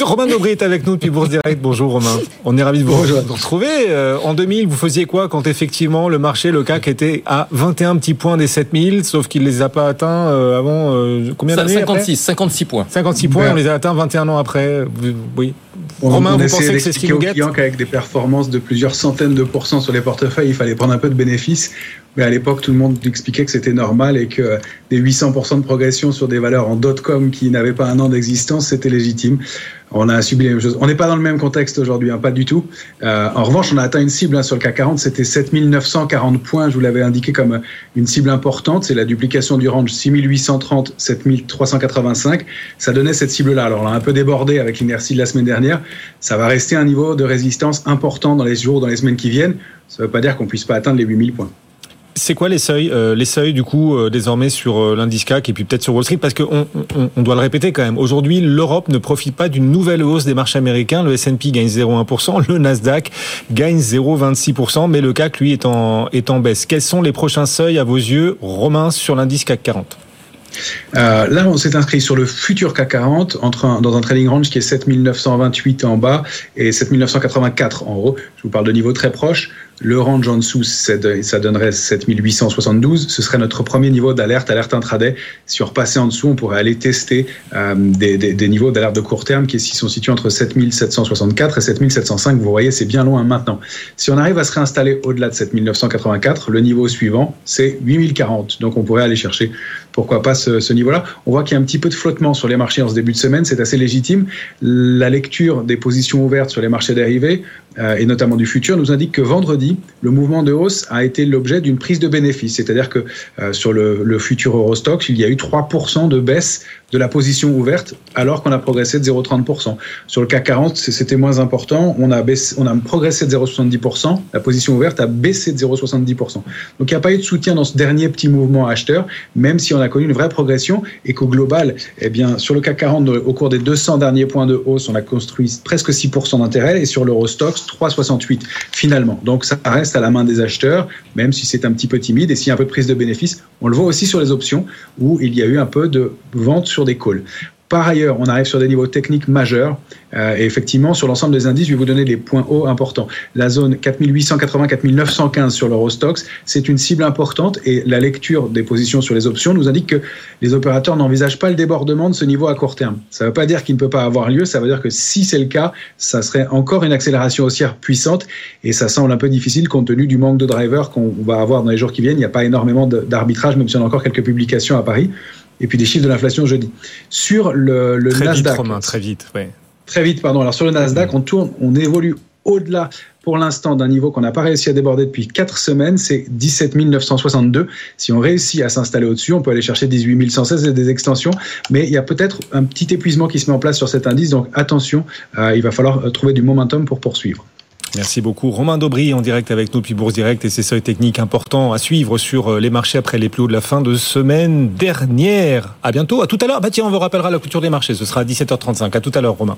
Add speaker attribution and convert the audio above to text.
Speaker 1: Romain Nobry est avec nous depuis Bourse Direct. Bonjour Romain. On est ravis de vous, retrouver. Euh, en 2000, vous faisiez quoi quand effectivement le marché, le CAC était à 21 petits points des 7000, sauf qu'il les a pas atteints euh, avant euh, combien d'années
Speaker 2: 56, 56 points.
Speaker 1: 56 points, on les a atteints 21 ans après. Oui.
Speaker 3: Romain, vous pensez que c'est ce qui nous guette qu'avec des performances de plusieurs centaines de pourcents sur les portefeuilles, il fallait prendre un peu de bénéfices. Mais à l'époque, tout le monde expliquait que c'était normal et que des 800% de progression sur des valeurs en dot-com qui n'avaient pas un an d'existence, c'était légitime. On a subi les mêmes choses. On n'est pas dans le même contexte aujourd'hui, hein, pas du tout. Euh, en revanche, on a atteint une cible hein, sur le CAC 40, c'était 7940 points. Je vous l'avais indiqué comme une cible importante. C'est la duplication du range 6830, 7385. Ça donnait cette cible-là. Alors, on a un peu débordé avec l'inertie de la semaine dernière. Ça va rester un niveau de résistance important dans les jours, dans les semaines qui viennent. Ça ne veut pas dire qu'on puisse pas atteindre les 8000 points.
Speaker 1: C'est quoi les seuils, euh, les seuils du coup euh, désormais sur euh, l'indice CAC et puis peut-être sur Wall Street? Parce qu'on on, doit le répéter quand même. Aujourd'hui, l'Europe ne profite pas d'une nouvelle hausse des marchés américains. Le S&P gagne 0,1%, le Nasdaq gagne 0,26%, mais le CAC lui est en est en baisse. Quels sont les prochains seuils à vos yeux, Romain, sur l'indice CAC 40
Speaker 3: euh, là, on s'est inscrit sur le futur CAC 40 entre dans un trading range qui est 7928 en bas et 7984 en haut. Je vous parle de niveaux très proches. Le range en dessous, ça donnerait 7872. Ce serait notre premier niveau d'alerte, alerte intraday. Si on repassait en dessous, on pourrait aller tester euh, des, niveaux d'alerte de court terme qui sont situés entre 7764 et 7705. Vous voyez, c'est bien loin maintenant. Si on arrive à se réinstaller au-delà de 7984, le niveau suivant, c'est 8040. Donc on pourrait aller chercher, pourquoi pas, ce, ce niveau-là. On voit qu'il y a un petit peu de flottement sur les marchés en ce début de semaine. C'est assez légitime. La lecture des positions ouvertes sur les marchés dérivés, et notamment du futur, nous indique que vendredi, le mouvement de hausse a été l'objet d'une prise de bénéfice. C'est-à-dire que euh, sur le, futur Eurostox, il y a eu 3% de baisse de la position ouverte alors qu'on a progressé de 0,30%. Sur le CAC 40, c'était moins important. On a, on a progressé de 0,70%. La position ouverte a baissé de 0,70%. Donc il n'y a pas eu de soutien dans ce dernier petit mouvement acheteur, même si on a connu une vraie progression et qu'au global, eh bien, sur le CAC 40, au cours des 200 derniers points de hausse, on a construit presque 6% d'intérêt et sur l'Eurostox, 3,68 finalement. Donc ça reste à la main des acheteurs, même si c'est un petit peu timide et s'il y a un peu de prise de bénéfice. On le voit aussi sur les options où il y a eu un peu de vente sur des calls. Par ailleurs, on arrive sur des niveaux techniques majeurs. Euh, et effectivement, sur l'ensemble des indices, je vais vous donner les points hauts importants. La zone 4880-4915 sur l'Eurostox, c'est une cible importante et la lecture des positions sur les options nous indique que les opérateurs n'envisagent pas le débordement de ce niveau à court terme. Ça ne veut pas dire qu'il ne peut pas avoir lieu, ça veut dire que si c'est le cas, ça serait encore une accélération haussière puissante et ça semble un peu difficile compte tenu du manque de drivers qu'on va avoir dans les jours qui viennent. Il n'y a pas énormément d'arbitrage, même si on a encore quelques publications à Paris et puis des chiffres de l'inflation jeudi. Sur le, le
Speaker 1: très
Speaker 3: Nasdaq.
Speaker 1: Vite, Romain, très vite, ouais.
Speaker 3: Très vite, pardon. Alors sur le Nasdaq, on tourne, on évolue au-delà pour l'instant d'un niveau qu'on n'a pas réussi à déborder depuis 4 semaines, c'est 17 962. Si on réussit à s'installer au-dessus, on peut aller chercher 18 116 et des extensions, mais il y a peut-être un petit épuisement qui se met en place sur cet indice, donc attention, euh, il va falloir trouver du momentum pour poursuivre.
Speaker 1: Merci beaucoup. Romain Daubry en direct avec nous depuis Bourse Direct et ses seuils techniques importants à suivre sur les marchés après les plus hauts de la fin de semaine dernière. À bientôt. À tout à l'heure. Bah tiens, on vous rappellera la couture des marchés. Ce sera à 17h35. À tout à l'heure, Romain.